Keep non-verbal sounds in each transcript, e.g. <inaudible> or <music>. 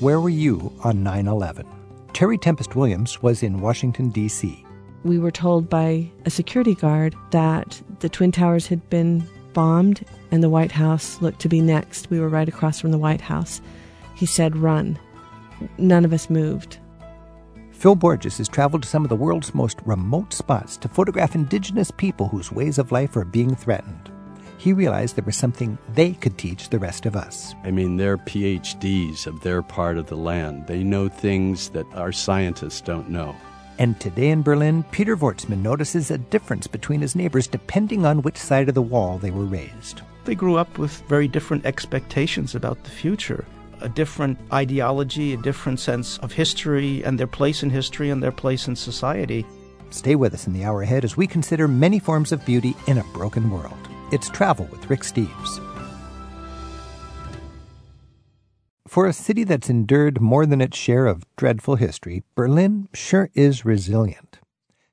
Where were you on 9 11? Terry Tempest Williams was in Washington, D.C. We were told by a security guard that the Twin Towers had been bombed and the White House looked to be next. We were right across from the White House. He said, Run. None of us moved. Phil Borges has traveled to some of the world's most remote spots to photograph indigenous people whose ways of life are being threatened. He realized there was something they could teach the rest of us. I mean, they're PhDs of their part of the land. They know things that our scientists don't know. And today in Berlin, Peter Wortsman notices a difference between his neighbors depending on which side of the wall they were raised. They grew up with very different expectations about the future a different ideology, a different sense of history and their place in history and their place in society. Stay with us in the hour ahead as we consider many forms of beauty in a broken world. It's Travel with Rick Steves. For a city that's endured more than its share of dreadful history, Berlin sure is resilient.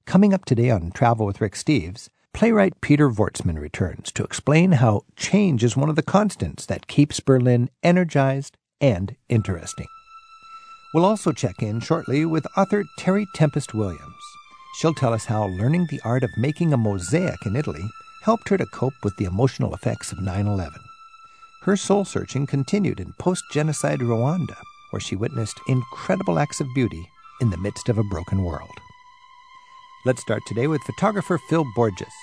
Coming up today on Travel with Rick Steves, playwright Peter Wortsman returns to explain how change is one of the constants that keeps Berlin energized and interesting. We'll also check in shortly with author Terry Tempest Williams. She'll tell us how learning the art of making a mosaic in Italy helped her to cope with the emotional effects of 9 11. Her soul searching continued in post genocide Rwanda, where she witnessed incredible acts of beauty in the midst of a broken world. Let's start today with photographer Phil Borges.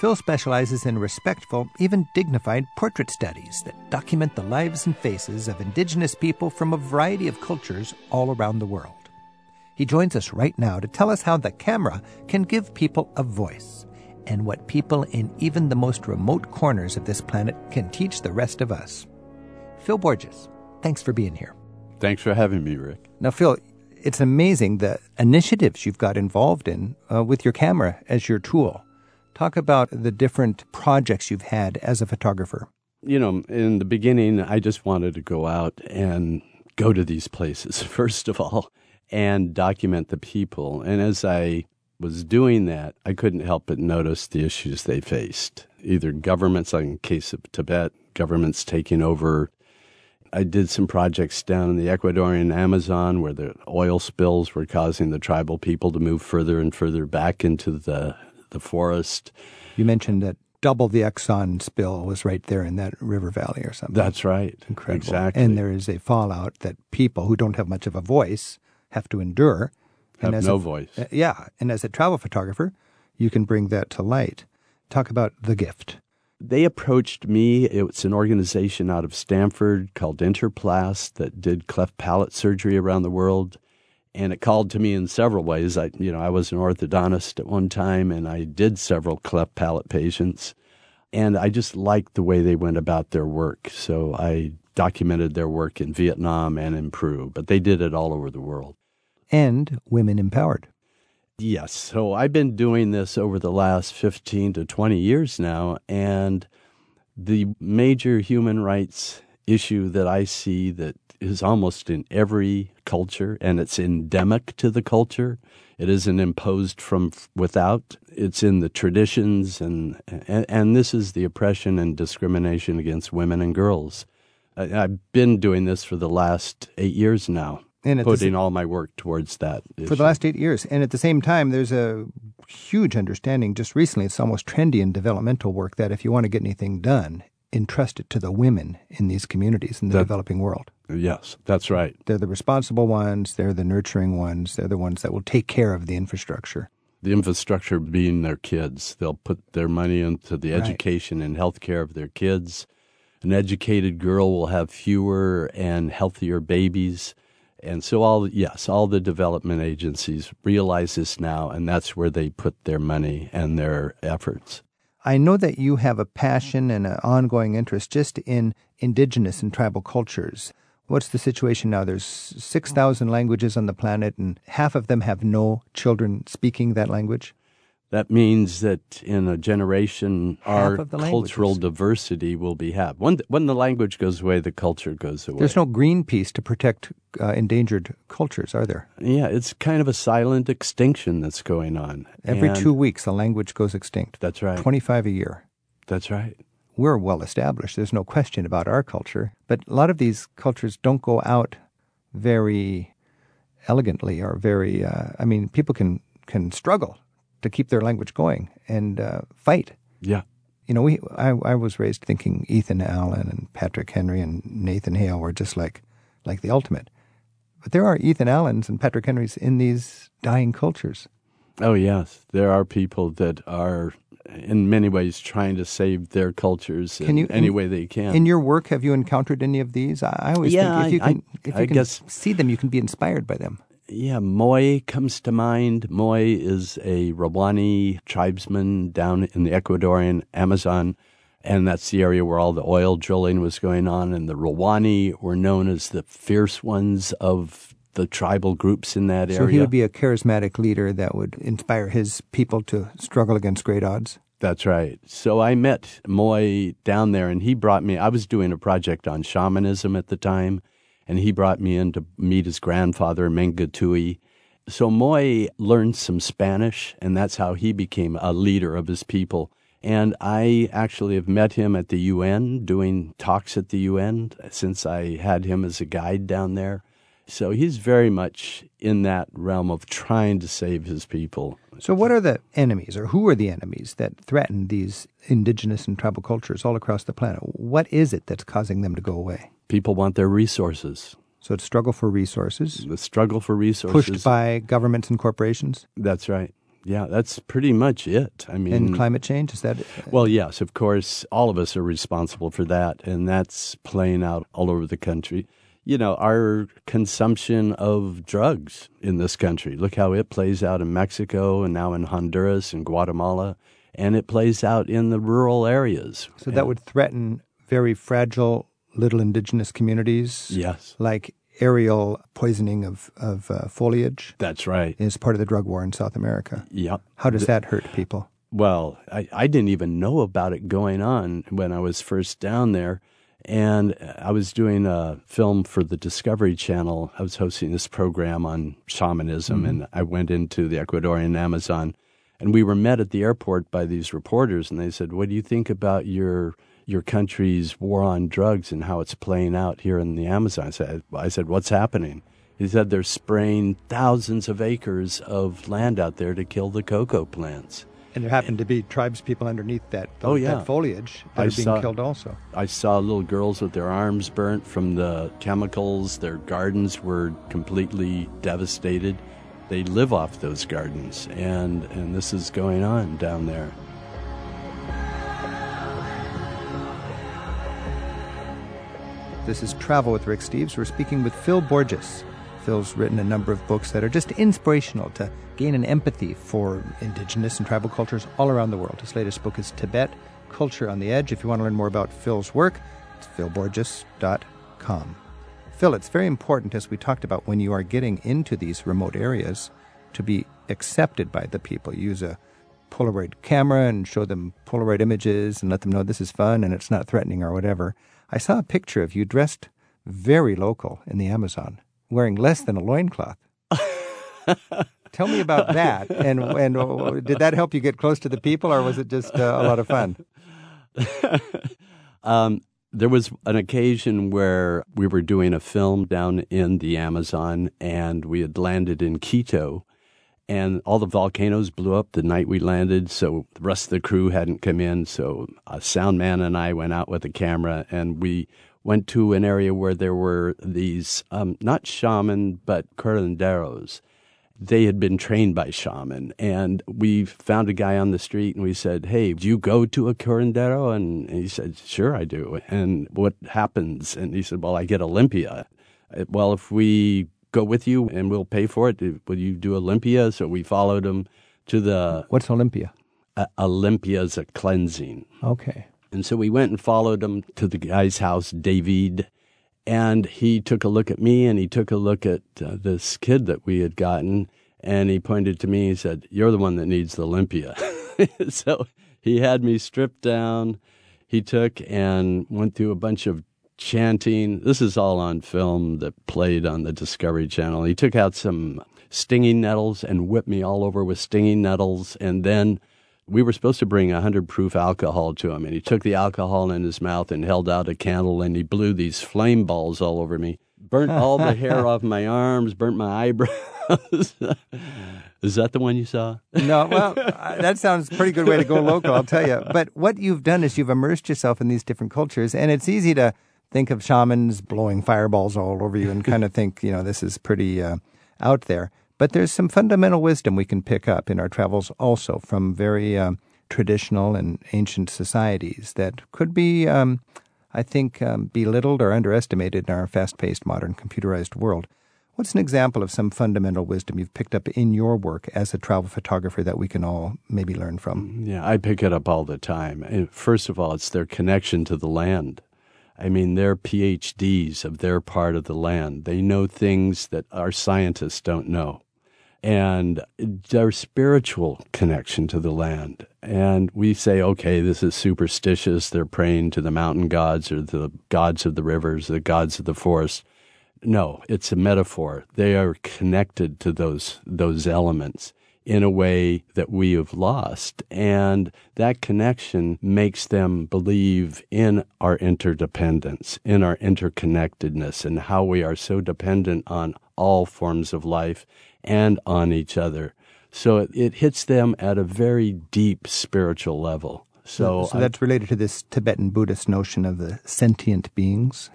Phil specializes in respectful, even dignified portrait studies that document the lives and faces of indigenous people from a variety of cultures all around the world. He joins us right now to tell us how the camera can give people a voice and what people in even the most remote corners of this planet can teach the rest of us. Phil Borges, thanks for being here. Thanks for having me, Rick. Now, Phil, it's amazing the initiatives you've got involved in uh, with your camera as your tool. Talk about the different projects you've had as a photographer. You know, in the beginning, I just wanted to go out and go to these places, <laughs> first of all, and document the people. And as I was doing that, I couldn't help but notice the issues they faced. Either governments, like in case of Tibet, governments taking over. I did some projects down in the Ecuadorian Amazon where the oil spills were causing the tribal people to move further and further back into the the forest. You mentioned that double the Exxon spill was right there in that river valley or something. That's right. Incredible. Exactly. And there is a fallout that people who don't have much of a voice have to endure. Have and no a, voice. Uh, yeah. And as a travel photographer, you can bring that to light. Talk about the gift. They approached me. It's an organization out of Stanford called Interplast that did cleft palate surgery around the world and it called to me in several ways. I, you know, I was an orthodontist at one time, and I did several cleft palate patients, and I just liked the way they went about their work. So I documented their work in Vietnam and in Peru, but they did it all over the world. And women empowered. Yes. So I've been doing this over the last 15 to 20 years now, and the major human rights issue that I see that is almost in every culture and it's endemic to the culture. It isn't imposed from without. It's in the traditions and, and, and this is the oppression and discrimination against women and girls. I, have been doing this for the last eight years now. And putting all my work towards that for the last eight years, and at the same time, there's a huge understanding. Just recently, it's almost trendy in developmental work that if you want to get anything done, entrust it to the women in these communities in the that, developing world. Yes, that's right. They're the responsible ones, they're the nurturing ones, they're the ones that will take care of the infrastructure. The infrastructure being their kids. They'll put their money into the right. education and health care of their kids. An educated girl will have fewer and healthier babies. And so all yes, all the development agencies realize this now and that's where they put their money and their efforts. I know that you have a passion and an ongoing interest just in indigenous and tribal cultures. What's the situation now? There's 6,000 languages on the planet, and half of them have no children speaking that language. That means that in a generation, Half our cultural diversity will be half. When, when the language goes away, the culture goes away. There's no Greenpeace to protect uh, endangered cultures, are there? Yeah, it's kind of a silent extinction that's going on. Every and two weeks, a language goes extinct. That's right. 25 a year. That's right. We're well established. There's no question about our culture. But a lot of these cultures don't go out very elegantly or very. Uh, I mean, people can can struggle to keep their language going and uh, fight. Yeah. You know, we I, I was raised thinking Ethan Allen and Patrick Henry and Nathan Hale were just like like the ultimate. But there are Ethan Allens and Patrick Henrys in these dying cultures. Oh, yes. There are people that are, in many ways, trying to save their cultures Can in you- any in- way they can. In your work, have you encountered any of these? I, I always Yeah, think if you I- can, if I you can guess- see them, you can be inspired by them. Yeah, Moi comes to mind. Moi is a Huaorani tribesman down in the Ecuadorian Amazon, and that's the area where all the oil drilling was going on. And the Huaorani were known as the fierce ones of the tribal groups in that area. So he would be a charismatic leader that would inspire his people to struggle against great odds. That's right. So I met Moi down there, and he brought me. I was doing a project on shamanism at the time, and he brought me in to meet his grandfather, Mengatoue. So Moi learned some Spanish, and that's how he became a leader of his people. And I actually have met him at the UN, doing talks at the UN, since I had him as a guide down there. So he's very much in that realm of trying to save his people. So, what are the enemies, or who are the enemies that threaten these indigenous and tribal cultures all across the planet? What is it that's causing them to go away? People want their resources. So, it's struggle for resources, The struggle for resources. pushed by governments and corporations, That's right. Yeah, that's pretty much it. I mean, and climate change. Is that well, yes, of course, all of us are responsible for that, and that's playing out all over the country. You know, our consumption of drugs in this country. Look how it plays out in Mexico and now in Honduras and Guatemala, and it plays out in the rural areas. so that would threaten very fragile little indigenous communities? Yes, like aerial poisoning of, of uh, foliage that's right. is part of the drug war in South America. Yep. How does that hurt people? Well, I, I didn't even know about it going on when I was first down there. And I was doing a film for the Discovery Channel. I was hosting this program on shamanism, and I went into the Ecuadorian Amazon. And we were met at the airport by these reporters, and they said, What do you think about your your country's war on drugs and how it's playing out here in the Amazon? I said, I said What's happening? He said they're spraying thousands of acres of land out there to kill the coca plants. And there happen to be tribes people underneath that, Oh, yeah. that foliage that I are being saw- killed also. I saw little girls with their arms burnt from the chemicals. Their gardens were completely devastated. They live off those gardens, and, and this is going on down there. This is Travel with Rick Steves. We're speaking with Phil Borges. Phil's written a number of books that are just inspirational to gain an empathy for indigenous and tribal cultures all around the world. His latest book is Tibet Culture on the Edge. If you want to learn more about Phil's work, it's philborges.com. Phil, it's very important, as we talked about, when you are getting into these remote areas, to be accepted by the people. Use a Polaroid camera and show them Polaroid images and let them know this is fun and it's not threatening or whatever. I saw a picture of you dressed very local in the Amazon, wearing less than a loincloth. <laughs> Tell me about that. And, and uh, did that help you get close to the people or was it just uh, a lot of fun? <laughs> Um, there was an occasion where we were doing a film down in the Amazon, and we had landed in Quito, and all the volcanoes blew up the night we landed. So the rest of the crew hadn't come in. So a sound man and I went out with a camera, and we went to an area where there were these um, not shaman but curanderos they had been trained by shaman. And we found a guy on the street and we said hey do you go to a curandero? And he said sure i do. And what happens? And he said well i get olympia. Uh, well if we go with you and we'll pay for it will you do olympia? So we followed him to the What's Olympia? uh, olympia is a cleansing. Okay. and so we went and followed him to the guy's house, David. And he took a look at me and he took a look at uh, this kid that we had gotten. And he pointed to me and said, You're the one that needs the Olympia. <laughs> so he had me stripped down. He took and went through a bunch of chanting. This is all on film that played on the Discovery Channel. He took out some stinging nettles and whipped me all over with stinging nettles. And then we were supposed to bring a 100 proof alcohol to him. And he took the alcohol in his mouth and held out a candle and he blew these flame balls all over me. burnt all the hair <laughs> off my arms, burnt my eyebrows. <laughs> Is that the one you saw? no, well, <laughs> uh, that sounds a pretty good way to go local, I'll tell you. But what you've done is you've immersed yourself in these different cultures, and it's easy to think of shamans blowing fireballs all over you and kind of think, you know, this is pretty uh, out there. But there's some fundamental wisdom we can pick up in our travels also from very uh, traditional and ancient societies that could be, um, I think, um, belittled or underestimated in our fast paced modern computerized world. What's an example of some fundamental wisdom you've picked up in your work as a travel photographer that we can all maybe learn from? Yeah, I pick it up all the time. First of all, it's their connection to the land. I mean, they're PhDs of their part of the land. They know things that our scientists don't know. And their spiritual connection to the land. And we say, okay, this is superstitious. They're praying to the mountain gods or the gods of the rivers, the gods of the forest. No, it's a metaphor. They are connected to those those elements in a way that we have lost. And that connection makes them believe in our interdependence, in our interconnectedness, and how we are so dependent on all forms of life and on each other. So it, it hits them at a very deep spiritual level. So, so that's I, related to this Tibetan Buddhist notion of the sentient beings?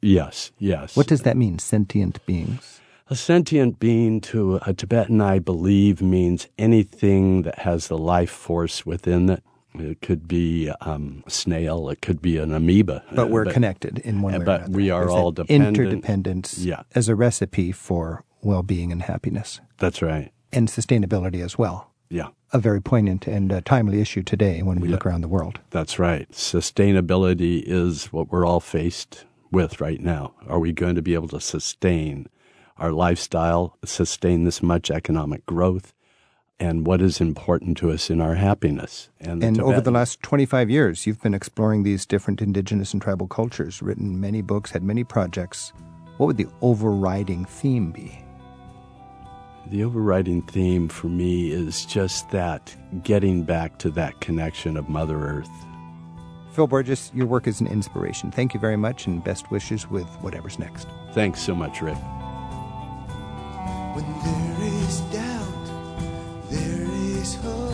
Yes, yes. What does that mean, sentient beings? A sentient being to a Tibetan, I believe, means anything that has the life force within it. It could be um, a snail. It could be an amoeba. But we're uh, but, connected in one way. But or another. we are There's all dependent. Interdependence yeah. as a recipe for well-being and happiness. That's right. And sustainability as well. Yeah. A very poignant and uh, timely issue today when we yeah. look around the world. That's right. Sustainability is what we're all faced with right now. Are we going to be able to sustain our lifestyle, sustain this much economic growth, and what is important to us in our happiness. And, and over the last 25 years, you've been exploring these different indigenous and tribal cultures, written many books, had many projects. What would the overriding theme be? The overriding theme for me is just that getting back to that connection of Mother Earth. Phil Borges, your work is an inspiration. Thank you very much and best wishes with whatever's next. Thanks so much, Rick. When there is doubt, there is hope.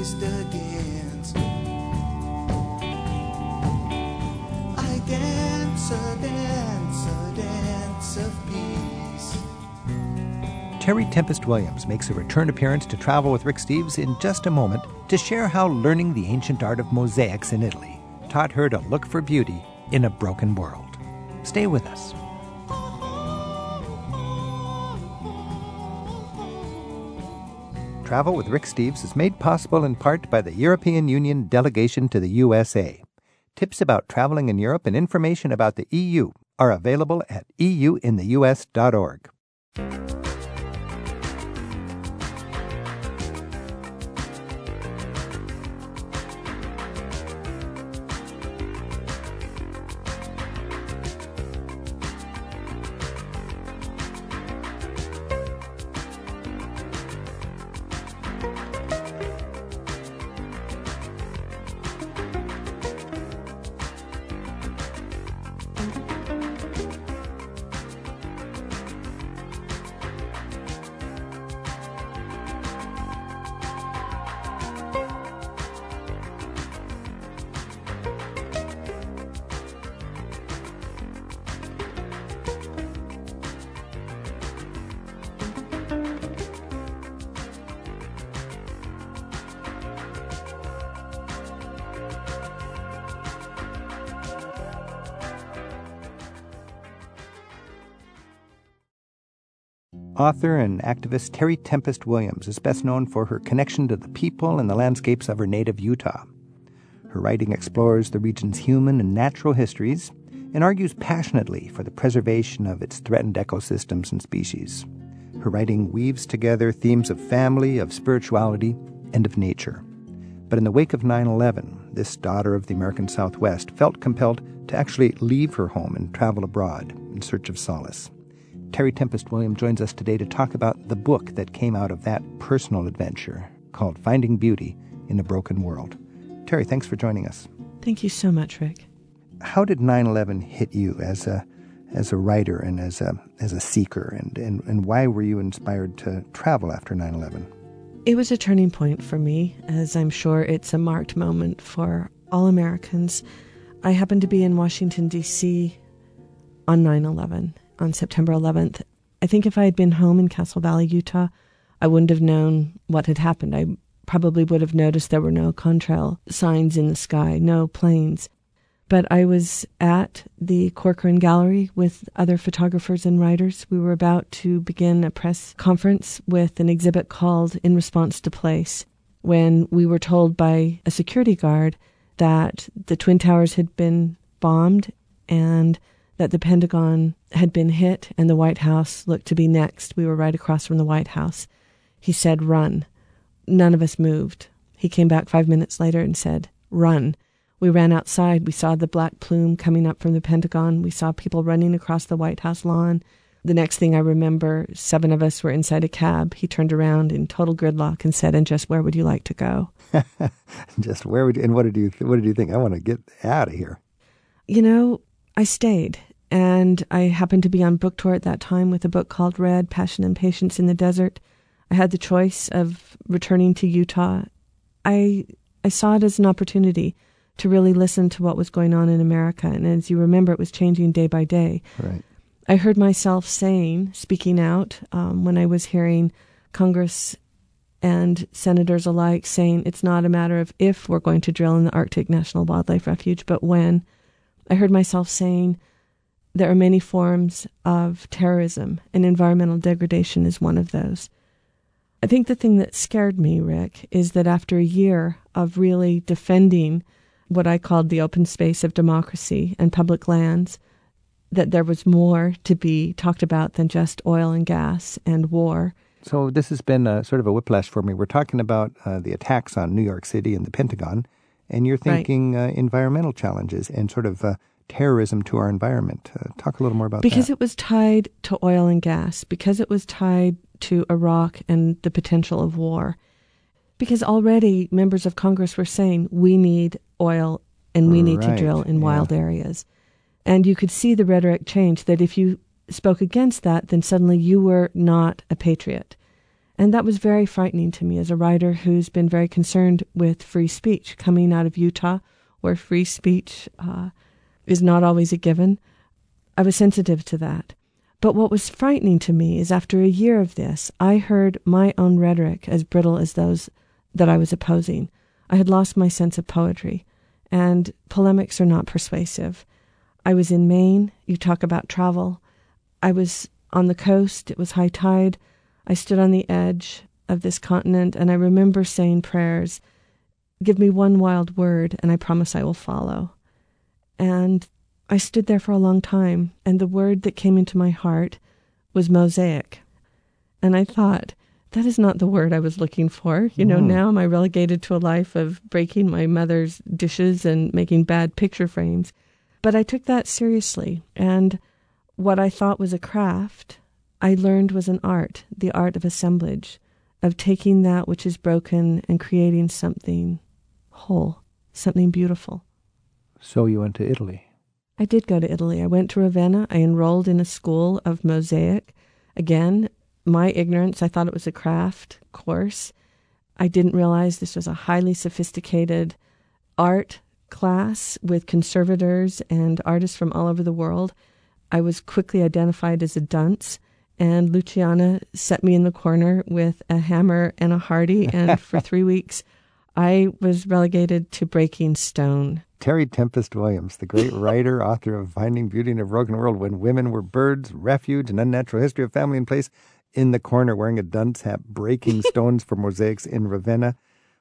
The dance. I dance a dance, a dance of peace. Terry Tempest Williams makes a return appearance to Travel with Rick Steves in just a moment to share how learning the ancient art of mosaics in Italy taught her to look for beauty in a broken world. Stay with us. Travel with Rick Steves is made possible in part by the European Union delegation to the USA. Tips about traveling in Europe and information about the EU are available at euintheus.org. Author and activist Terry Tempest Williams is best known for her connection to the people and the landscapes of her native Utah. Her writing explores the region's human and natural histories and argues passionately for the preservation of its threatened ecosystems and species. Her writing weaves together themes of family, of spirituality, and of nature. But in the wake of 9 11, this daughter of the American Southwest felt compelled to actually leave her home and travel abroad in search of solace. Terry Tempest Williams joins us today to talk about the book that came out of that personal adventure called Finding Beauty in a Broken World. Terry, thanks for joining us. Thank you so much, Rick. How did 9/11 hit you as a as a writer and as a as a seeker and, and, and why were you inspired to travel after 9/11? It was a turning point for me, as I'm sure it's a marked moment for all Americans. I happened to be in Washington, D.C. on 9 11, on September 11th. I think if I had been home in Castle Valley, Utah, I wouldn't have known what had happened. I probably would have noticed there were no contrail signs in the sky, no planes. But I was at the Corcoran Gallery with other photographers and writers. We were about to begin a press conference with an exhibit called In Response to Place when we were told by a security guard that the Twin Towers had been bombed and that the Pentagon had been hit and the White House looked to be next. We were right across from the White House. He said, Run. None of us moved. He came back five minutes later and said, Run. We ran outside. We saw the black plume coming up from the Pentagon. We saw people running across the White House lawn. The next thing I remember, seven of us were inside a cab. He turned around in total gridlock and said, "And just where would you like to go?" <laughs> just where would you, and what did you what did you think? I want to get out of here. You know, I stayed, and I happened to be on book tour at that time with a book called Red: Passion and Patience in the Desert. I had the choice of returning to Utah. I I saw it as an opportunity to really listen to what was going on in America. And as you remember, it was changing day by day. Right. I heard myself saying, speaking out, um, when I was hearing Congress and senators alike saying it's not a matter of if we're going to drill in the Arctic National Wildlife Refuge, but when. I heard myself saying there are many forms of terrorism, and environmental degradation is one of those. I think the thing that scared me, Rick, is that after a year of really defending what I called the open space of democracy and public lands, that there was more to be talked about than just oil and gas and war. So this has been a, sort of a whiplash for me. We're talking about uh, the attacks on New York City and the Pentagon, and you're thinking right. uh, environmental challenges and sort of uh, terrorism to our environment. Uh, talk a little more about because that. Because it was tied to oil and gas, because it was tied to Iraq and the potential of war because already members of Congress were saying we need oil and we need to drill in yeah. wild areas. And you could see the rhetoric change that if you spoke against that, then suddenly you were not a patriot. And that was very frightening to me as a writer who's been very concerned with free speech coming out of Utah, where free speech uh, is not always a given. I was sensitive to that. But what was frightening to me is after a year of this, I heard my own rhetoric as brittle as those that I was opposing. I had lost my sense of poetry, and polemics are not persuasive. I was in Maine. You talk about travel. I was on the coast. It was high tide. I stood on the edge of this continent, and I remember saying prayers Give me one wild word, and I promise I will follow. And I stood there for a long time, and the word that came into my heart was mosaic. And I thought, that is not the word I was looking for. You know, Mm. now am I relegated to a life of breaking my mother's dishes and making bad picture frames? But I took that seriously. And what I thought was a craft, I learned was an art, the art of assemblage, of taking that which is broken and creating something whole, something beautiful. So you went to Italy. I did go to Italy. I went to Ravenna. I enrolled in a school of mosaic. Again, my ignorance, I thought it was a craft course. I didn't realize this was a highly sophisticated art class with conservators and artists from all over the world. I was quickly identified as a dunce, and Luciana set me in the corner with a hammer and a hardie, and for <laughs> three weeks, I was relegated to breaking stone. Terry Tempest Williams, the great <laughs> writer, author of Finding Beauty in a Broken World, When Women Were Birds, Refuge, An Unnatural History of Family and Place, in the corner wearing a dunce hat, breaking <laughs> stones for mosaics in Ravenna.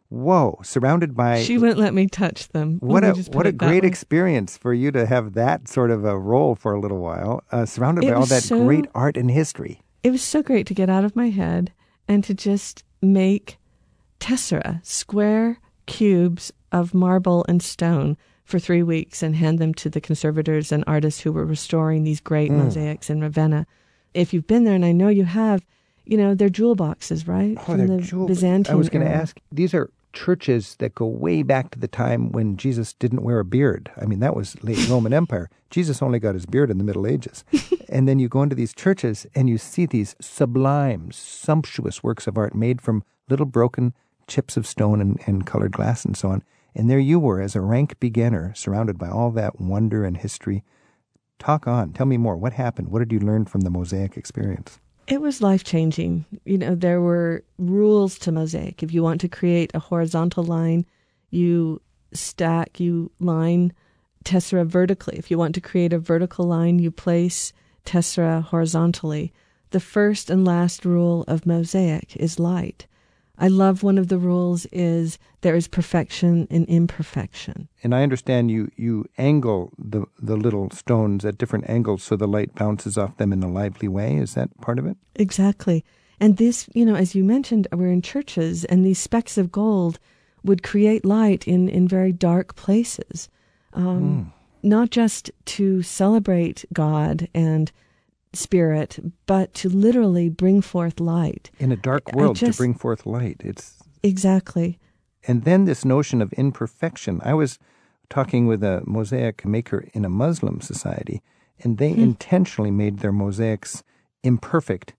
Whoa, surrounded by. She wouldn't let me touch them. What a what a great experience for you to have that sort of a role for a little while, uh, surrounded It by all that so- great art and history. It was so great to get out of my head and to just make tessera, square cubes of marble and stone for three weeks and hand them to the conservators and artists who were restoring these great Mm. mosaics in Ravenna. If you've been there, and I know you have, you know, they're jewel boxes, right? Oh, From they're the jewel- Byzantine I was going to ask. These are churches that go way back to the time when Jesus didn't wear a beard. I mean, that was late Roman Empire. Jesus only got his beard in the Middle Ages. <laughs> and then you go into these churches and you see these sublime, sumptuous works of art made from little broken chips of stone and, and colored glass and so on. And there you were as a rank beginner, surrounded by all that wonder and history. Talk on. Tell me more. What happened? What did you learn from the Mosaic experience? It was life changing. You know, there were rules to mosaic. If you want to create a horizontal line, you stack, you line tessera vertically. If you want to create a vertical line, you place tessera horizontally. The first and last rule of mosaic is light. I love one of the rules is there is perfection in imperfection. And I understand you you angle the the little stones at different angles so the light bounces off them in a lively way. Is that part of it? Exactly. And this, you know, as you mentioned, we're in churches, and these specks of gold would create light in, in very dark places. Um, Not just to celebrate God and spirit, but to literally bring forth light. In a dark world to bring forth light. It's Exactly. and then this notion of imperfection. I was talking with a mosaic maker in a Muslim society, and they hmm. intentionally made their mosaics imperfect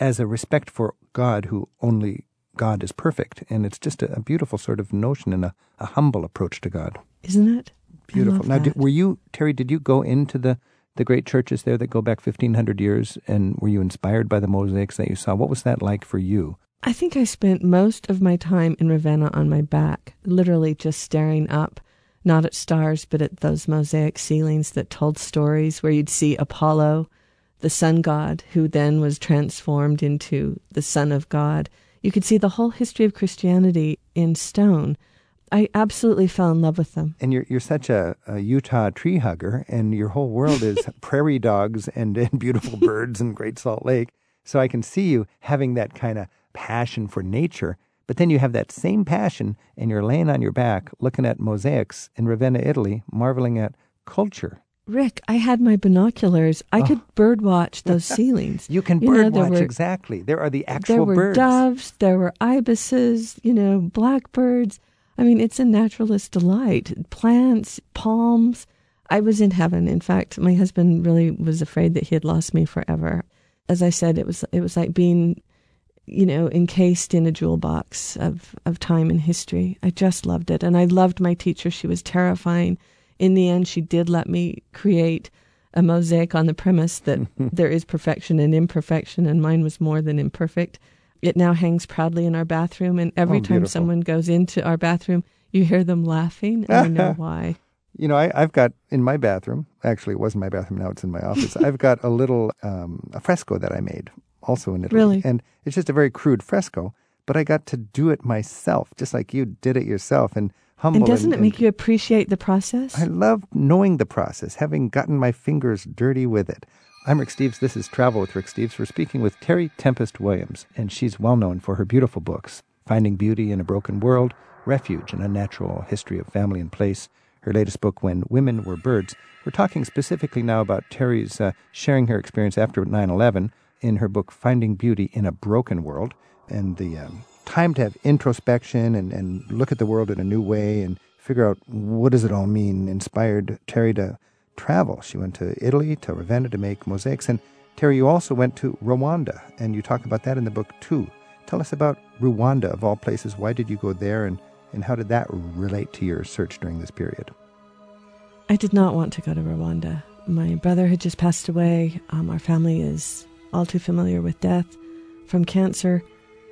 as a respect for God, who only God is perfect. And it's just a, a beautiful sort of notion and a, a humble approach to God. Isn't it? Beautiful. Now, did, were you Terry? Did you go into the the great churches there that go back fifteen hundred years, and were you inspired by the mosaics that you saw? What was that like for you? I think I spent most of my time in Ravenna on my back, literally just staring up, not at stars, but at those mosaic ceilings that told stories where you'd see Apollo, the sun god, who then was transformed into the Son of God. You could see the whole history of Christianity in stone. I absolutely fell in love with them. And you're you're such a, a Utah tree hugger, and your whole world is <laughs> prairie dogs and, and beautiful <laughs> birds and Great Salt Lake. So I can see you having that kind of passion for nature. But then you have that same passion, and you're laying on your back looking at mosaics in Ravenna, Italy, marveling at culture. Rick, I had my binoculars. I could oh. birdwatch <laughs> those ceilings. You can birdwatch know, bird there watch were- exactly. There are the actual there were birds. doves, there were ibises, you know, blackbirds. I mean, it's a naturalist delight. Plants, palms. I was in heaven. In fact, my husband really was afraid that he had lost me forever. As I said, it was it was like being, you know, encased in a jewel box of of time and history. I just loved it, and I loved my teacher. She was terrifying. In the end, she did let me create a mosaic on the premise that <laughs> there is perfection and imperfection, and mine was more than imperfect. It now hangs proudly in our bathroom, and every Oh, time someone goes into our bathroom, you hear them laughing, and I know <laughs> why. You know, I, I've got in my bathroom. Actually, it wasn't my bathroom. Now it's in my office. I've got a little um, a fresco that I made, also in Italy. Really? And it's just a very crude fresco, but I got to do it myself, just like you did it yourself, and humble. And doesn't it make you appreciate the process? I love knowing the process, having gotten my fingers dirty with it. I'm Rick Steves. This is Travel with Rick Steves. We're speaking with Terry Tempest Williams, and she's well known for her beautiful books Finding Beauty in a Broken World, Refuge, and Unnatural History of Family and Place. Her latest book, When Women Were Birds. We're talking specifically now about Terry's uh, sharing her experience after 9 11 in her book, Finding Beauty in a Broken World, and the um, time to have introspection and, and look at the world in a new way and figure out what does it all mean inspired Terry to travel. She went to Italy, to Ravenna to make mosaics. And Terry, you also went to Rwanda, and you talk about that in the book too. Tell us about Rwanda, of all places. Why did you go there, and, and how did that relate to your search during this period? I did not want to go to Rwanda. My brother had just passed away. Um, our family is all too familiar with death from cancer.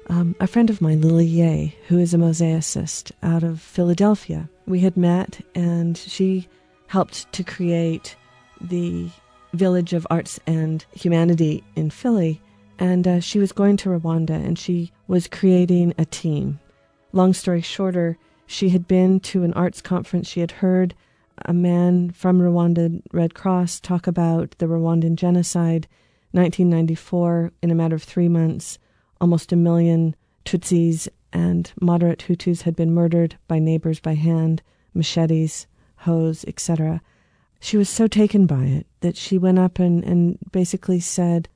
Um, a friend of mine, Lily Yeh, who is a mosaicist out of Philadelphia, we had met and she helped to create the Village of Arts and Humanity in Philly. And uh, she was going to Rwanda and she was creating a team. Long story shorter, she had been to an arts conference. She had heard a man from Rwanda Red Cross talk about the Rwandan genocide, 1994. In a matter of three months, almost a million Tutsis and moderate Hutus had been murdered by neighbors by hand, machetes, hoes, etc. She was so taken by it that she went up and, and basically said,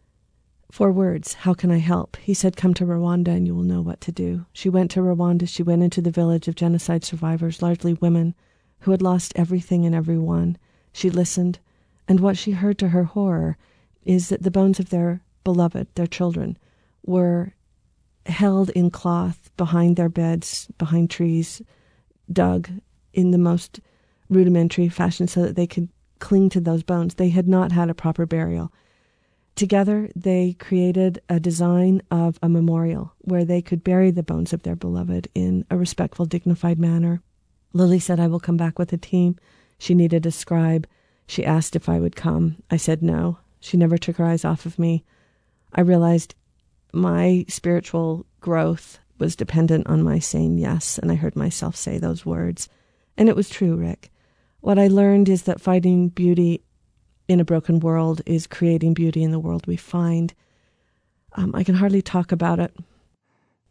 Four words How can I help? He said, Come to Rwanda and you will know what to do. She went to Rwanda. She went into the village of genocide survivors, largely women, who had lost everything and everyone. She listened, and what she heard to her horror is that the bones of their beloved, their children, were held in cloth behind their beds, behind trees, dug in the most rudimentary fashion so that they could cling to those bones. They had not had a proper burial. Together, they created a design of a memorial where they could bury the bones of their beloved in a respectful, dignified manner. Lily said, I will come back with a team. She needed a scribe. She asked if I would come. I said no. She never took her eyes off of me. I realized my spiritual growth was dependent on my saying yes, and I heard myself say those words. And it was true, Rick. What I learned is that finding beauty in a broken world is creating beauty in the world we find. Um, I can hardly talk about it.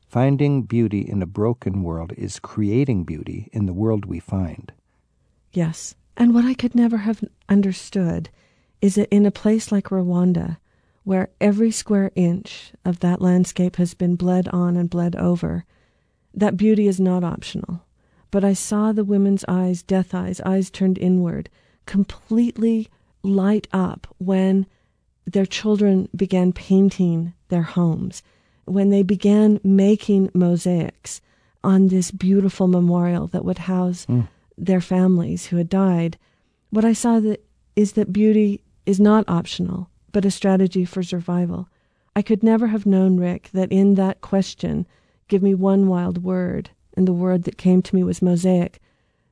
Finding beauty in a broken world is creating beauty in the world we find. Yes. And what I could never have understood is that in a place like Rwanda, where every square inch of that landscape has been bled on and bled over, that beauty is not optional. But I saw the women's eyes, death eyes, eyes turned inward, completely light up when their children began painting their homes, when they began making mosaics on this beautiful memorial that would house mm. their families who had died. What I saw that is that beauty is not optional but a strategy for survival. I could never have known, Rick, that in that question, give me one wild word, and the word that came to me was mosaic,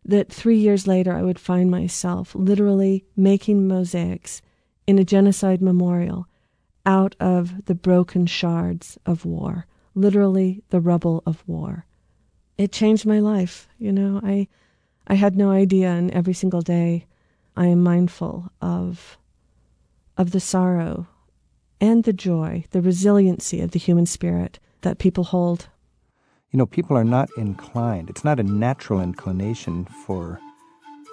that three years later I would find myself literally making mosaics in a genocide memorial out of the broken shards of war, literally the rubble of war. It changed my life. You know, I, I had no idea, and every single day I am mindful of of the sorrow and the joy, the resiliency of the human spirit that people hold. You know, people are not inclined. It's not a natural inclination for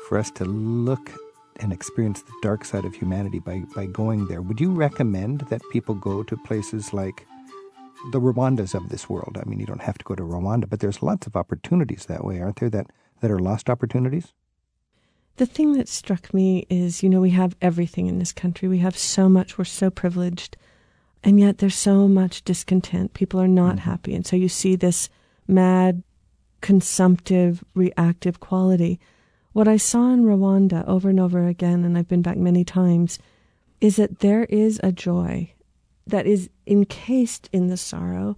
for us to look and experience the dark side of humanity by, by going there. Would you recommend that people go to places like the Rwandas of this world? I mean, you don't have to go to Rwanda, but there's lots of opportunities that way, aren't there, that, that are lost opportunities? The thing that struck me is, you know, we have everything in this country. We have so much. We're so privileged. And yet there's so much discontent. People are not mm-hmm. happy. And so you see this mad, consumptive, reactive quality. What I saw in Rwanda over and over again, and I've been back many times, is that there is a joy that is encased in the sorrow,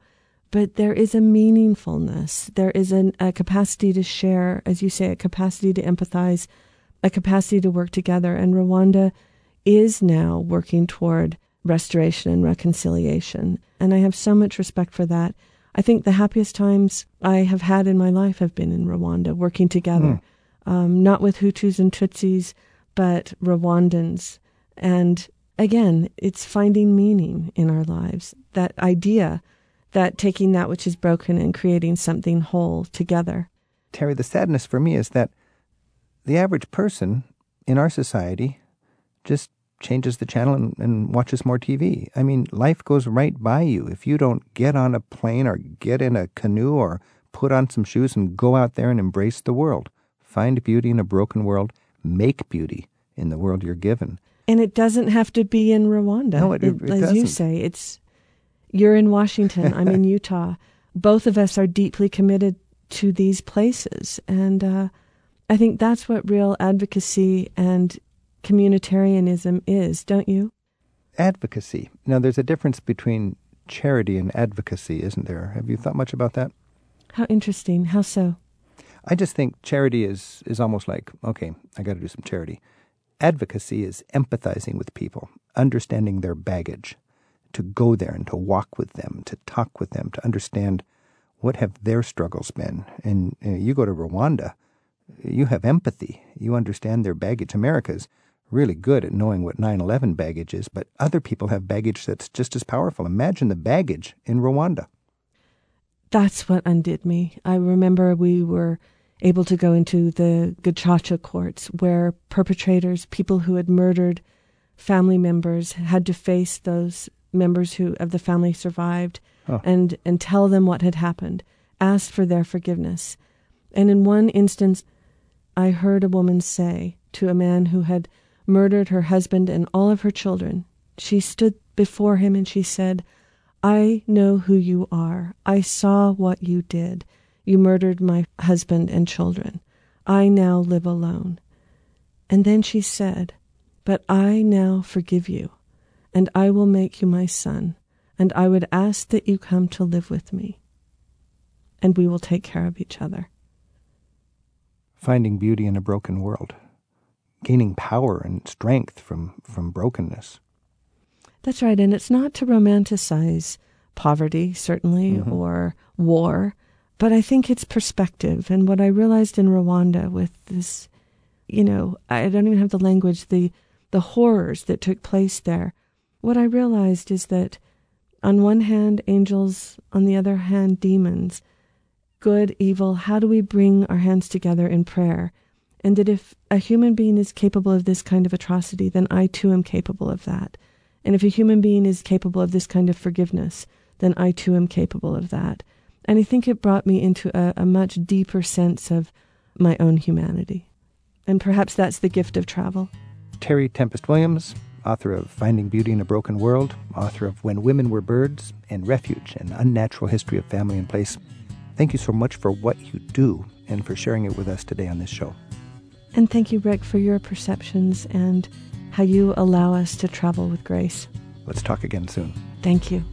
but there is a meaningfulness. There is an, a capacity to share, as you say, a capacity to empathize, a capacity to work together. And Rwanda is now working toward restoration and reconciliation. And I have so much respect for that. I think the happiest times I have had in my life have been in Rwanda, working together, mm. um, not with Hutus and Tutsis, but Rwandans. And again, it's finding meaning in our lives. That idea that taking that which is broken and creating something whole together. Terry, the sadness for me is that the average person in our society just changes the channel and, and, watches more TV. I mean, life goes right by you. If you don't get on a plane or get in a canoe or put on some shoes and go out there and embrace the world, find beauty in a broken world, make beauty in the world you're given. And it doesn't have to be in Rwanda. No, it, it, it as doesn't. you say, it's you're in Washington. I'm in <laughs> Utah. Both of us are deeply committed to these places, and uh, I think that's what real advocacy and communitarianism is, don't you? Advocacy. Now, there's a difference between charity and advocacy, isn't there? Have you thought much about that? How interesting. How so? I just think charity is, is almost like, okay, I got to do some charity. Advocacy is empathizing with people, understanding their baggage, to go there and to walk with them, to talk with them, to understand what have their struggles been. And you, know, you go to Rwanda, you have empathy. You understand their baggage. America's really good at knowing what 9 11 baggage is, but other people have baggage that's just as powerful. Imagine the baggage in Rwanda. That's what undid me. I remember we were able to go into the Gacaca courts where perpetrators, people who had murdered family members, had to face those members who of the family survived Oh. and and tell them what had happened, ask for their forgiveness. And in one instance I heard a woman say to a man who had murdered her husband and all of her children, she stood before him and she said, I know who you are. I saw what you did. You murdered my husband and children. I now live alone. And then she said, But I now forgive you, and I will make you my son, and I would ask that you come to live with me, and we will take care of each other. Finding beauty in a broken world, gaining power and strength from, from brokenness. That's right, and it's not to romanticize poverty, certainly, mm-hmm. or war, but I think it's perspective. And what I realized in Rwanda with this, you know, I don't even have the language, the the horrors that took place there. What I realized is that on one hand, angels, on the other hand, demons, good, evil, how do we bring our hands together in prayer? And that if a human being is capable of this kind of atrocity, then I too am capable of that. And if a human being is capable of this kind of forgiveness, then I too am capable of that. And I think it brought me into a, a much deeper sense of my own humanity. And perhaps that's the gift of travel. Terry Tempest Williams, author of Finding Beauty in a Broken World, author of When Women Were Birds and Refuge, an unnatural history of family and place. Thank you so much for what you do and for sharing it with us today on this show. And thank you, Rick, for your perceptions and how you allow us to travel with grace. Let's talk again soon. Thank you.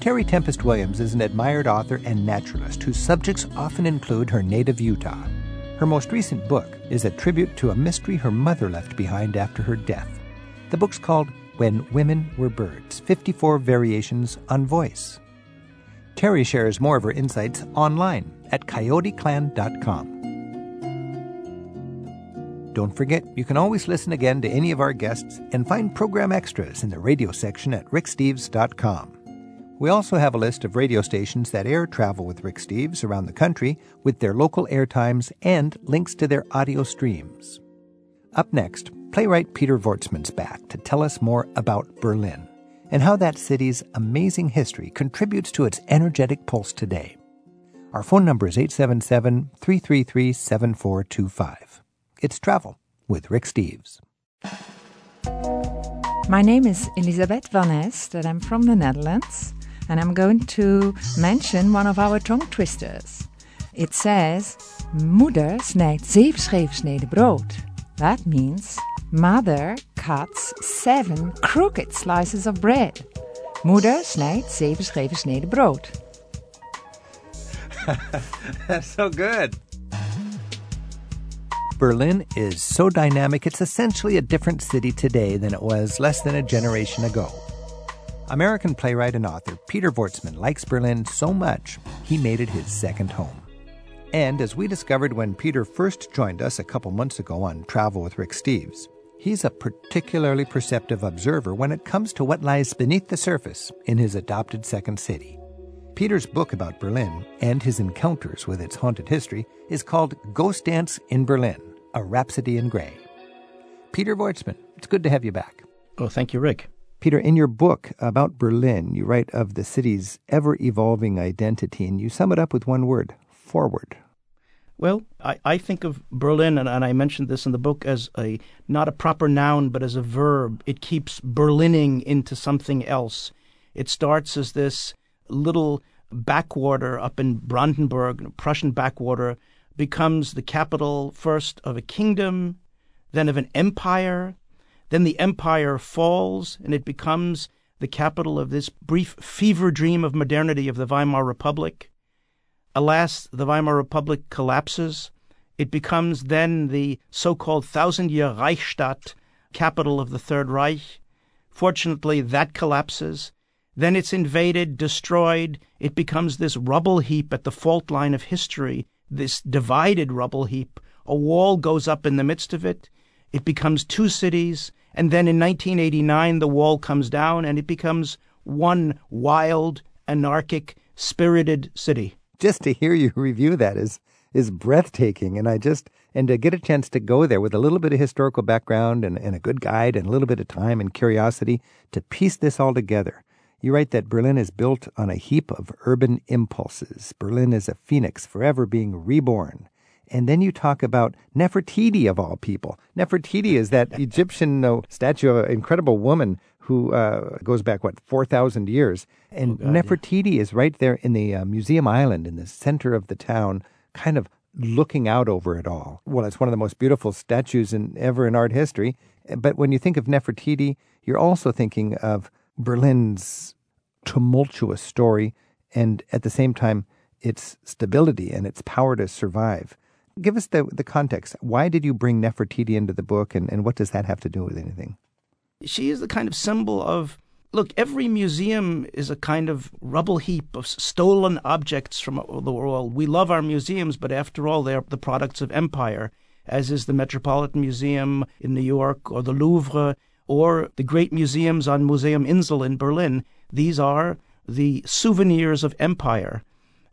Terry Tempest Williams is an admired author and naturalist whose subjects often include her native Utah. Her most recent book is a tribute to a mystery her mother left behind after her death. The book's called When Women Were Birds 54 Variations on Voice. Terry shares more of her insights online at coyoteclan.com. Don't forget, you can always listen again to any of our guests and find program extras in the radio section at ricksteves.com. We also have a list of radio stations that air Travel with Rick Steves around the country with their local airtimes and links to their audio streams. Up next, playwright Peter Wortsman's back to tell us more about Berlin and how that city's amazing history contributes to its energetic pulse today. Our phone number is 877 333 7425. It's Travel with Rick Steves. My name is Elisabeth Van Est, and I'm from the Netherlands. And I'm going to mention one of our tongue twisters. It says, Moeder snijdt zeven scheefsneden brood. That means, Mother cuts seven crooked slices of bread. Moeder snijdt zeven scheve sneden brood. <laughs> That's so good. Berlin is so dynamic, it's essentially a different city today than it was less than a generation ago. American playwright and author Peter Wortsman likes Berlin so much, he made it his second home. And as we discovered when Peter first joined us a couple months ago on Travel with Rick Steves, he's a particularly perceptive observer when it comes to what lies beneath the surface in his adopted second city. Peter's book about Berlin and his encounters with its haunted history is called Ghost Dance in Berlin A Rhapsody in Grey. Peter Wortsman, it's good to have you back. Oh, thank you, Rick. Peter, in your book about Berlin, you write of the city's ever evolving identity and you sum it up with one word forward. Well, I, I think of Berlin, and, and I mentioned this in the book, as a not a proper noun, but as a verb. It keeps Berlining into something else. It starts as this little backwater up in Brandenburg, Prussian backwater, becomes the capital first of a kingdom, then of an empire. Then the empire falls, and it becomes the capital of this brief fever dream of modernity of the Weimar Republic. Alas, the Weimar Republic collapses. It becomes then the so called thousand year Reichsstadt, capital of the Third Reich. Fortunately, that collapses. Then it's invaded, destroyed. It becomes this rubble heap at the fault line of history, this divided rubble heap. A wall goes up in the midst of it. it becomes two cities, and then in 1989 the wall comes down and it becomes one wild, anarchic, spirited city. Just to hear you <laughs> review that is is breathtaking, and I just and to get a chance to go there with a little bit of historical background and, and a good guide and a little bit of time and curiosity to piece this all together. You write that Berlin is built on a heap of urban impulses. Berlin is a phoenix forever being reborn. And then you talk about Nefertiti of all people. Nefertiti is that Egyptian uh, statue of an incredible woman who uh, goes back what four thousand years, and Oh, God, yeah. Nefertiti is right there in the uh, Museum Island in the center of the town, kind of looking out over it all. Well, it's one of the most beautiful statues in ever in art history. But when you think of Nefertiti, you're also thinking of Berlin's tumultuous story, and at the same time, its stability and its power to survive. Give us the the context. Why did you bring Nefertiti into the book, and, and what does that have to do with anything? She is the kind of symbol of look, every museum is a kind of rubble heap of stolen objects from the world. We love our museums, but after all, they're the products of empire, as is the Metropolitan Museum in New York or the Louvre or the great museums on Museum Insel in Berlin. These are the souvenirs of empire.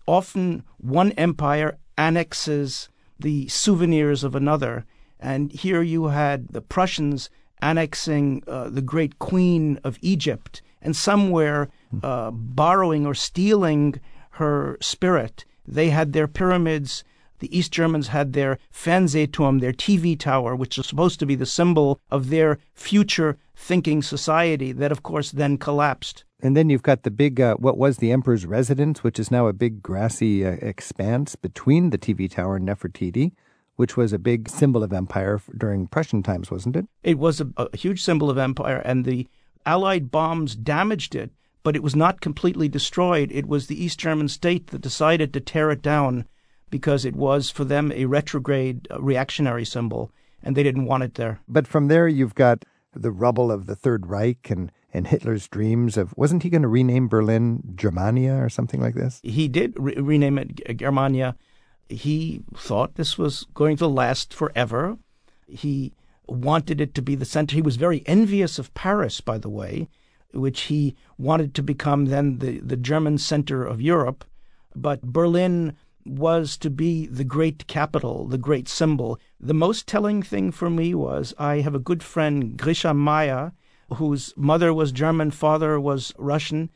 Often one empire annexes the souvenirs of another. And here you had the Prussians annexing uh, the great queen of Egypt and somewhere uh, borrowing or stealing her spirit. They had their pyramids. The East Germans had their Fernsehturm, their TV tower, which is supposed to be the symbol of their future thinking society, that of course then collapsed. And then you've got the big, uh, what was the emperor's residence, which is now a big grassy uh, expanse between the TV tower and Nefertiti, which was a big symbol of empire during Prussian times, wasn't it? It was a, a huge symbol of empire, and the Allied bombs damaged it, but it was not completely destroyed. It was the East German state that decided to tear it down because it was, for them, a retrograde uh, reactionary symbol, and they didn't want it there. But from there, you've got the rubble of the Third Reich and, and Hitler's dreams of, wasn't he going to rename Berlin Germania or something like this? He did re- rename it uh, Germania. He thought this was going to last forever. He wanted it to be the center. He was very envious of Paris, by the way, which he wanted to become then the, the German center of Europe. But Berlin was to be the great capital, the great symbol. The most telling thing for me was I have a good friend, Grisha Maya, whose mother was German, father was Russian.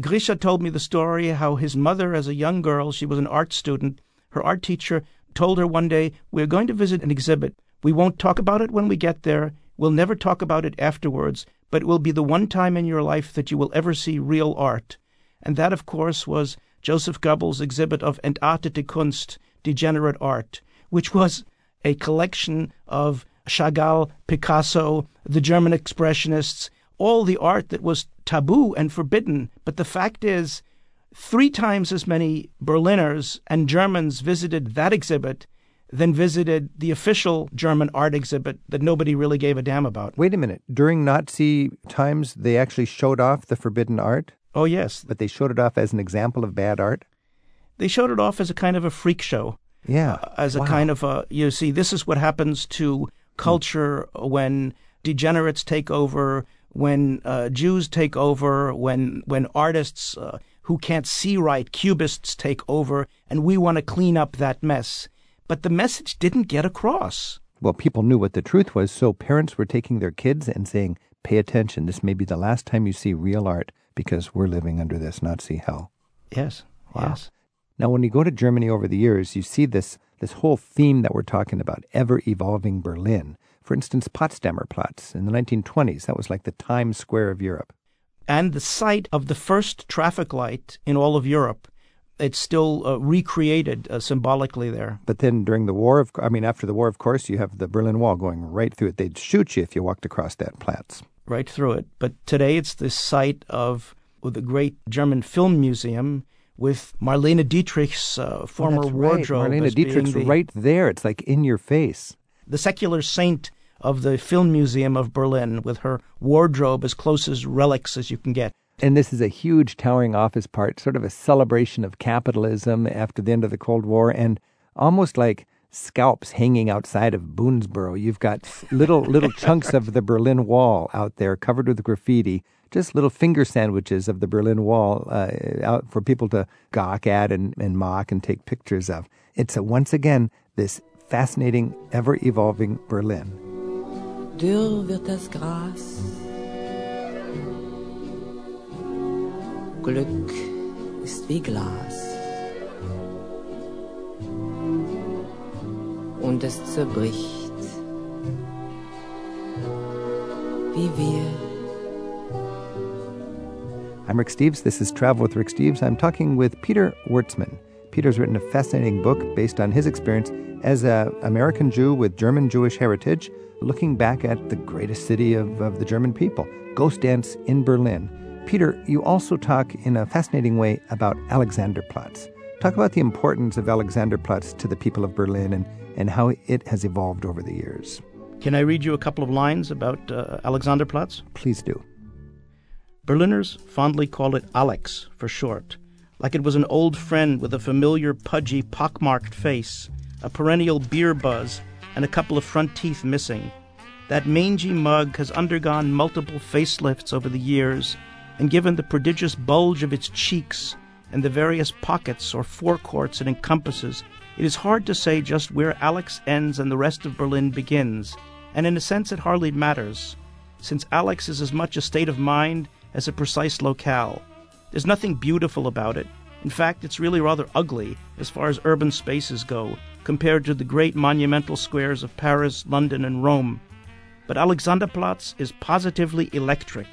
Grisha told me the story how his mother, as a young girl, she was an art student, her art teacher told her one day, We're going to visit an exhibit. We won't talk about it when we get there. We'll never talk about it afterwards, but it will be the one time in your life that you will ever see real art. And that, of course, was Joseph Goebbels' exhibit of Entartete Kunst, Degenerate Art, which was a collection of Chagall, Picasso, the German Expressionists, all the art that was taboo and forbidden. But the fact is, three times as many Berliners and Germans visited that exhibit than visited the official German art exhibit that nobody really gave a damn about. Wait a minute. During Nazi times, they actually showed off the forbidden art, Oh, yes. but they showed it off as an example of bad art? They showed it off as a kind of a freak show. Yeah. Uh, as a Wow. kind of a you see this is what happens to culture when degenerates take over when uh, Jews take over when when artists uh, who can't see right cubists take over and we want to clean up that mess but the message didn't get across Well, people knew what the truth was, so parents were taking their kids and saying, pay attention. This may be the last time you see real art because we're living under this Nazi hell. yes Wow. yes Now, when you go to Germany over the years, you see this, this whole theme that we're talking about, ever evolving Berlin. For instance, Potsdamer Platz in the 1920s, that was like the Times Square of Europe. and the site of the first traffic light in all of Europe it's still uh, recreated uh, symbolically there But then during the war of, I mean, after the war, of course, you have the Berlin Wall going right through it. They'd shoot you if you walked across that Platz. right through it. But today it's the site of the great German Film Museum with Marlene Dietrich's uh, former Oh, That's wardrobe. Right. Marlene Dietrich's the, right there. It's like in your face. the secular saint of the Film Museum of Berlin with her wardrobe as close as relics as you can get. And this is a huge towering office part, sort of a celebration of capitalism after the end of the Cold War, and almost like scalps hanging outside of Boonesboro. You've got little little <laughs> chunks of the Berlin Wall out there covered with graffiti. Just little finger sandwiches of the Berlin Wall uh, out for people to gawk at and, and mock and take pictures of. It's a, once again this fascinating, ever evolving Berlin. Dürr wird das Gras. Glück ist wie Glas. Und es zerbricht. Wie wir. I'm Rick Steves. This is Travel with Rick Steves. I'm talking with Peter Wortsman. Peter's written a fascinating book based on his experience as an American Jew with German Jewish heritage, looking back at the greatest city of, of the German people, Ghost Dance in Berlin. Peter, you also talk in a fascinating way about Alexanderplatz. Talk about the importance of Alexanderplatz to the people of Berlin and, and how it has evolved over the years. Can I read you a couple of lines about uh, Alexanderplatz? Please do. Berliners fondly call it Alex for short, like it was an old friend with a familiar, pudgy, pockmarked face, a perennial beer buzz, and a couple of front teeth missing. That mangy mug has undergone multiple facelifts over the years, and given the prodigious bulge of its cheeks and the various pockets or forecourts it encompasses, it is hard to say just where Alex ends and the rest of Berlin begins, and in a sense it hardly matters, since Alex is as much a state of mind as a precise locale. There's nothing beautiful about it. In fact, it's really rather ugly as far as urban spaces go, compared to the great monumental squares of Paris, London, and Rome. But Alexanderplatz is positively electric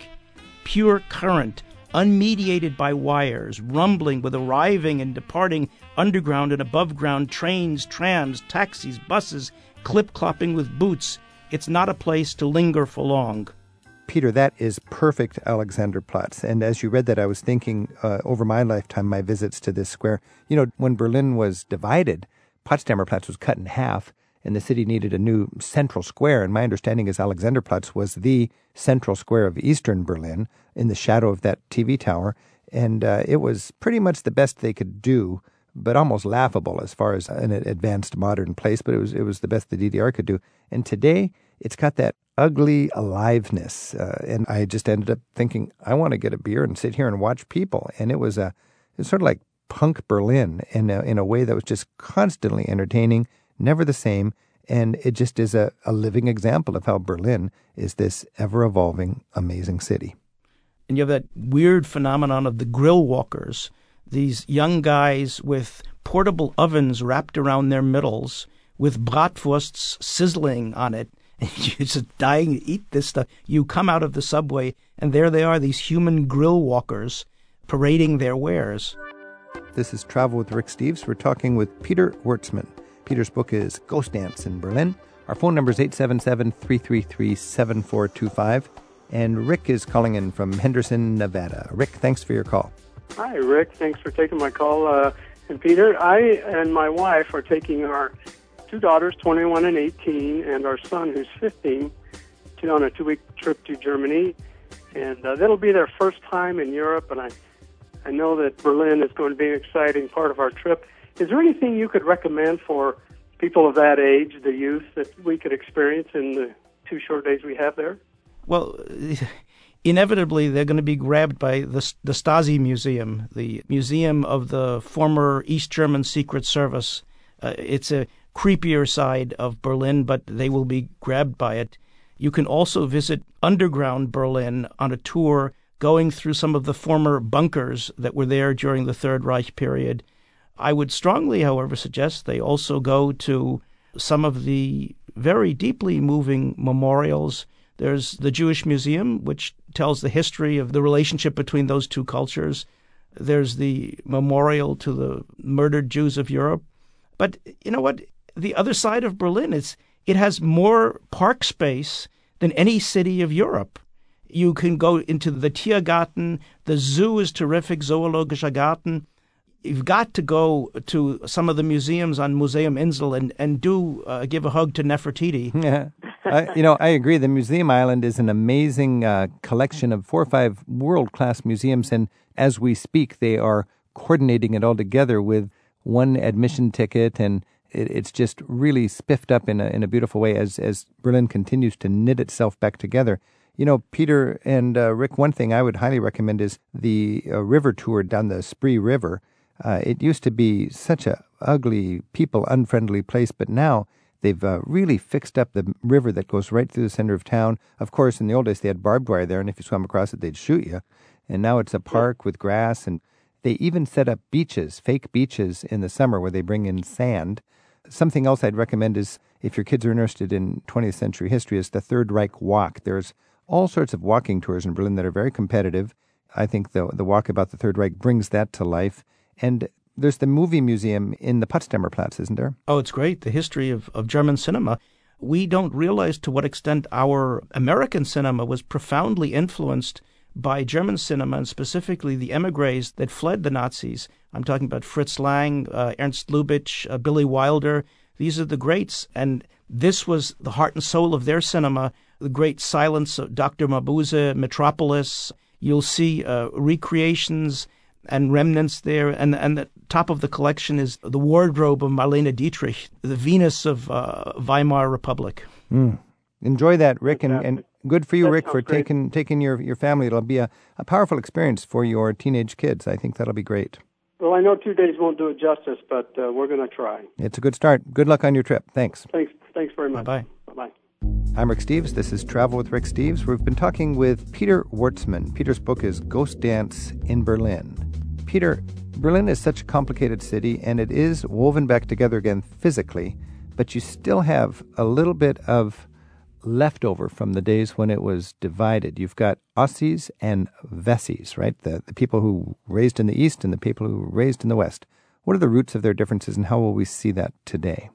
pure current, unmediated by wires, rumbling with arriving and departing underground and above ground trains, trams, taxis, buses, clip clopping with boots. It's not a place to linger for long. Peter, that is perfect Alexanderplatz. And as you read that, I was thinking uh, over my lifetime, my visits to this square. You know, when Berlin was divided, Potsdamer Platz was cut in half and the city needed a new central square. And my understanding is Alexanderplatz was the central square of eastern Berlin in the shadow of that TV tower. And uh, it was pretty much the best they could do, but almost laughable as far as an advanced modern place. But it was it was the best the DDR could do. And today it's got that ugly aliveness. Uh, and I just ended up thinking I want to get a beer and sit here and watch people. And it was a it was sort of like punk Berlin in a, in a way that was just constantly entertaining never the same. And it just is a, a living example of how Berlin is this ever evolving, amazing city. And you have that weird phenomenon of the grill walkers, these young guys with portable ovens wrapped around their middles with bratwursts sizzling on it. <laughs> And you're just dying to eat this stuff. You come out of the subway, and there they are, these human grill walkers parading their wares. This is Travel with Rick Steves. We're talking with Peter Wortsman. Peter's book is Ghost Dance in Berlin. Our phone number is 877 333 7425. And Rick is calling in from Henderson, Nevada. Rick, thanks for your call. Hi, Rick. Thanks for taking my call. Uh, and Peter, I and my wife are taking our two daughters, 21 and 18, and our son, who's 15, to, on a two week trip to Germany. And uh, that'll be their first time in Europe. And I, I know that Berlin is going to be an exciting part of our trip. Is there anything you could recommend for people of that age, the youth, that we could experience in the two short days we have there? Well, <laughs> inevitably they're going to be grabbed by the, the Stasi Museum, the museum of the former East German Secret Service. Uh, it's a creepier side of Berlin, but they will be grabbed by it. You can also visit underground Berlin on a tour going through some of the former bunkers that were there during the Third Reich period. I would strongly, however, suggest they also go to some of the very deeply moving memorials. There's the Jewish Museum, which tells the history of the relationship between those two cultures. There's the memorial to the murdered Jews of Europe. But you know what? The other side of Berlin is it has more park space than any city of Europe. You can go into the Tiergarten. The zoo is terrific, Zoologischer Garten you've got to go to some of the museums on Museum Insel and and do uh, give a hug to Nefertiti. <laughs> Yeah, I, you know I agree. The Museum Island is an amazing uh, collection of four or five world class museums, and as we speak, they are coordinating it all together with one admission ticket and it, it's just really spiffed up in a, in a beautiful way as, as Berlin continues to knit itself back together. You know, Peter and uh, Rick, one thing I would highly recommend is the uh, river tour down the Spree River. Uh, it used to be such a ugly, people unfriendly place, but now they've uh, really fixed up the river that goes right through the center of town. Of course, in the old days they had barbed wire there, and if you swam across it, they'd shoot you. And now it's a park with grass, and they even set up beaches, fake beaches in the summer where they bring in sand. Something else I'd recommend is if your kids are interested in 20th century history is the Third Reich Walk. There's all sorts of walking tours in Berlin that are very competitive. I think the the walk about the Third Reich brings that to life. And there's the movie museum in the Potsdamer Platz, isn't there? Oh, it's great. The history of, of German cinema. We don't realize to what extent our American cinema was profoundly influenced by German cinema and specifically the emigres that fled the Nazis. I'm talking about Fritz Lang, uh, Ernst Lubitsch, uh, Billy Wilder. These are the greats. And this was the heart and soul of their cinema. The great silents of Dr. Mabuse, Metropolis. You'll see uh, recreations and remnants there. And, and the top of the collection is the wardrobe of Marlene Dietrich, the Venus of uh, Weimar Republic. Mm. Enjoy that, Rick, and, and good for you, That Rick, for great. taking taking your, your family. It'll be a, a powerful experience for your teenage kids. I think that'll be great. Well, I know two days won't do it justice, but uh, we're going to try. It's a good start. Good luck on your trip. Thanks. Thanks. Thanks very much. Bye-bye. Bye-bye. I'm Rick Steves. This is Travel with Rick Steves. We've been talking with Peter Wortsman. Peter's book is Ghost Dance in Berlin. Peter, Berlin is such a complicated city, and it is woven back together again physically, but you still have a little bit of leftover from the days when it was divided. You've got Ossies and Westies, right? The, the people who raised in the East and the people who raised in the West. What are the roots of their differences, and how will we see that today?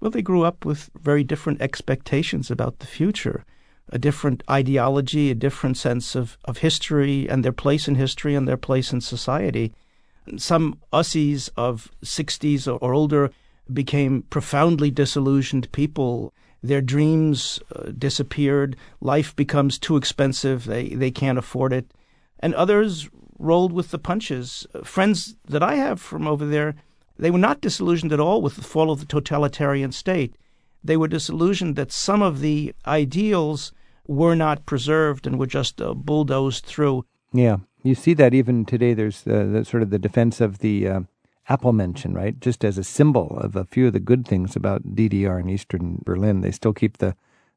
Well, they grew up with very different expectations about the future, a different ideology, a different sense of, of history and their place in history and their place in society. Some Ossies of 60s or, or older became profoundly disillusioned people. Their dreams uh, disappeared. Life becomes too expensive. They, they can't afford it. And others rolled with the punches. Uh, Friends that I have from over there, they were not disillusioned at all with the fall of the totalitarian state. They were disillusioned that some of the ideals were not preserved and were just uh, bulldozed through. Yeah, you see that even today. There's the, the sort of the defense of the uh, Ampelmännchen, right? Just as a symbol of a few of the good things about DDR in Eastern Berlin. They still keep the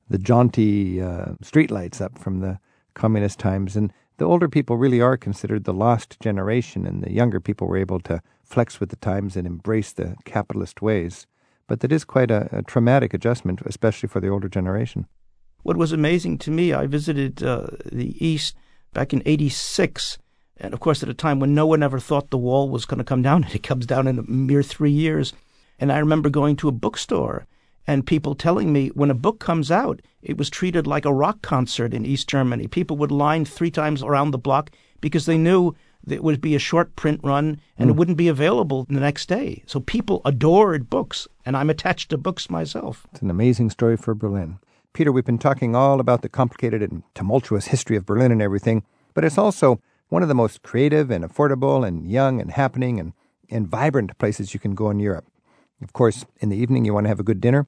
the jaunty uh, streetlights up from the communist times, and the older people really are considered the lost generation, and the younger people were able to flex with the times and embrace the capitalist ways. But that is quite a, a traumatic adjustment, especially for the older generation. What was amazing to me, I visited uh, the East back in 86, and of course, at a time when no one ever thought the wall was going to come down, <laughs> and it comes down in a mere three years. And I remember going to a bookstore and people telling me when a book comes out, it was treated like a rock concert in East Germany. People would line three times around the block because they knew that it would be a short print run and it hmm. wouldn't be available the next day. So people adored books, and I'm attached to books myself. It's an amazing story for Berlin. Peter, we've been talking all about the complicated and tumultuous history of Berlin and everything, but it's also one of the most creative and affordable and young and happening and, and vibrant places you can go in Europe. Of course, in the evening, you want to have a good dinner.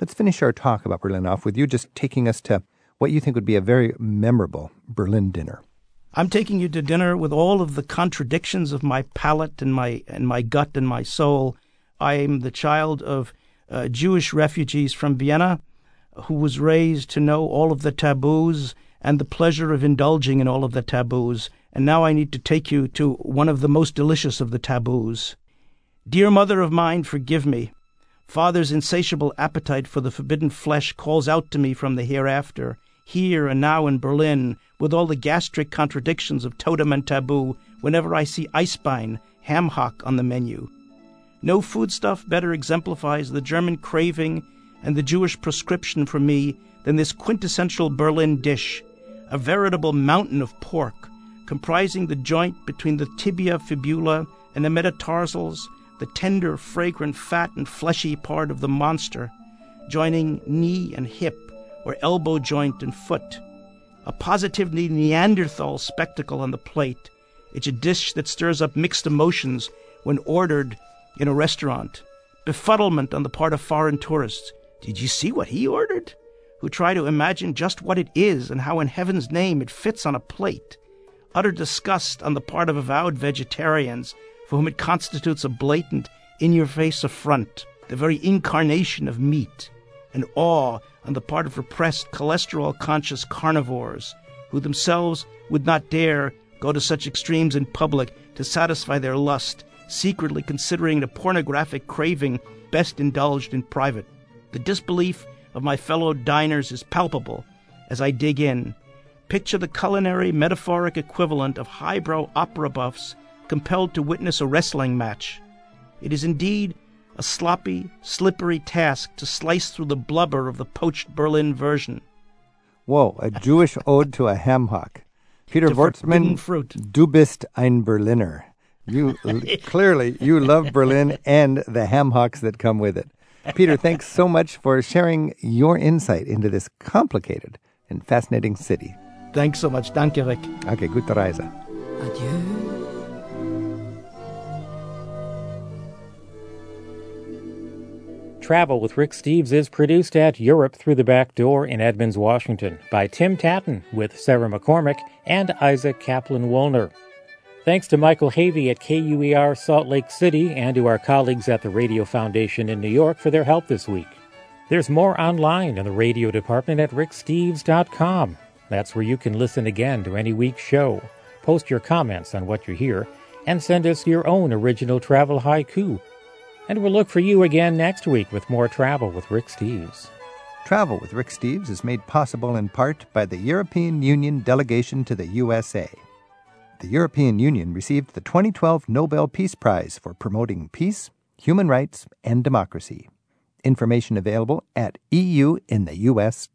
Let's finish our talk about Berlin off with you just taking us to what you think would be a very memorable Berlin dinner. I'm taking you to dinner with all of the contradictions of my palate and my and my gut and my soul. I am the child of uh, Jewish refugees from Vienna, who was raised to know all of the taboos and the pleasure of indulging in all of the taboos. And now I need to take you to one of the most delicious of the taboos. Dear mother of mine, forgive me. Father's insatiable appetite for the forbidden flesh calls out to me from the hereafter, here and now in Berlin, with all the gastric contradictions of totem and taboo, whenever I see Eisbein, ham hock on the menu. No foodstuff better exemplifies the German craving and the Jewish prescription for me than this quintessential Berlin dish, a veritable mountain of pork, comprising the joint between the tibia fibula and the metatarsals, the tender, fragrant, fat, and fleshy part of the monster, joining knee and hip, or elbow joint and foot. A positively Neanderthal spectacle on the plate. It's a dish that stirs up mixed emotions when ordered in a restaurant. befuddlement on the part of foreign tourists. Did you see what he ordered? Who try to imagine just what it is and how in heaven's name it fits on a plate. Utter disgust on the part of avowed vegetarians for whom it constitutes a blatant, in your face affront, the very incarnation of meat. And awe on the part of repressed, cholesterol conscious carnivores who themselves would not dare go to such extremes in public to satisfy their lust, secretly considering the pornographic craving best indulged in private. The disbelief of my fellow diners is palpable as I dig in. Picture the culinary metaphoric equivalent of highbrow opera buffs compelled to witness a wrestling match. It is indeed a sloppy, slippery task to slice through the blubber of the poached Berlin version. Whoa, a Jewish ode to a ham hock. Peter forbidden du bist ein Berliner. You <laughs> clearly you love Berlin and the ham hocks that come with it. Peter, thanks so much for sharing your insight into this complicated and fascinating city. Thanks so much. Danke, Rick. Okay, gute Reise. Adieu. Travel with Rick Steves is produced at Europe Through the Back Door in Edmonds, Washington by Tim Tatton with Sarah McCormick and Isaac Kaplan Woolner. Thanks to Michael Havey at KUER Salt Lake City and to our colleagues at the Radio Foundation in New York for their help this week. There's more online in the radio department at ricksteves.com. That's where you can listen again to any week's show, post your comments on what you hear, and send us your own original travel haiku. And we'll look for you again next week with more travel with Rick Steves. Travel with Rick Steves is made possible in part by the European Union delegation to the USA. The European Union received the 2012 Nobel Peace Prize for promoting peace, human rights, and democracy. Information available at euintheus.org.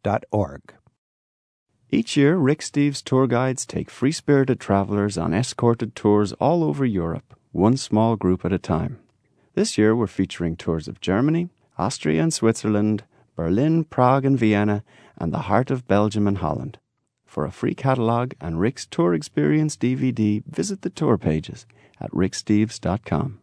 Each year, Rick Steves tour guides take free spirited travelers on escorted tours all over Europe, one small group at a time. This year, we're featuring tours of Germany, Austria and Switzerland, Berlin, Prague, and Vienna, and the heart of Belgium and Holland. For a free catalogue and Rick's Tour Experience DVD, visit the tour pages at ricksteves.com.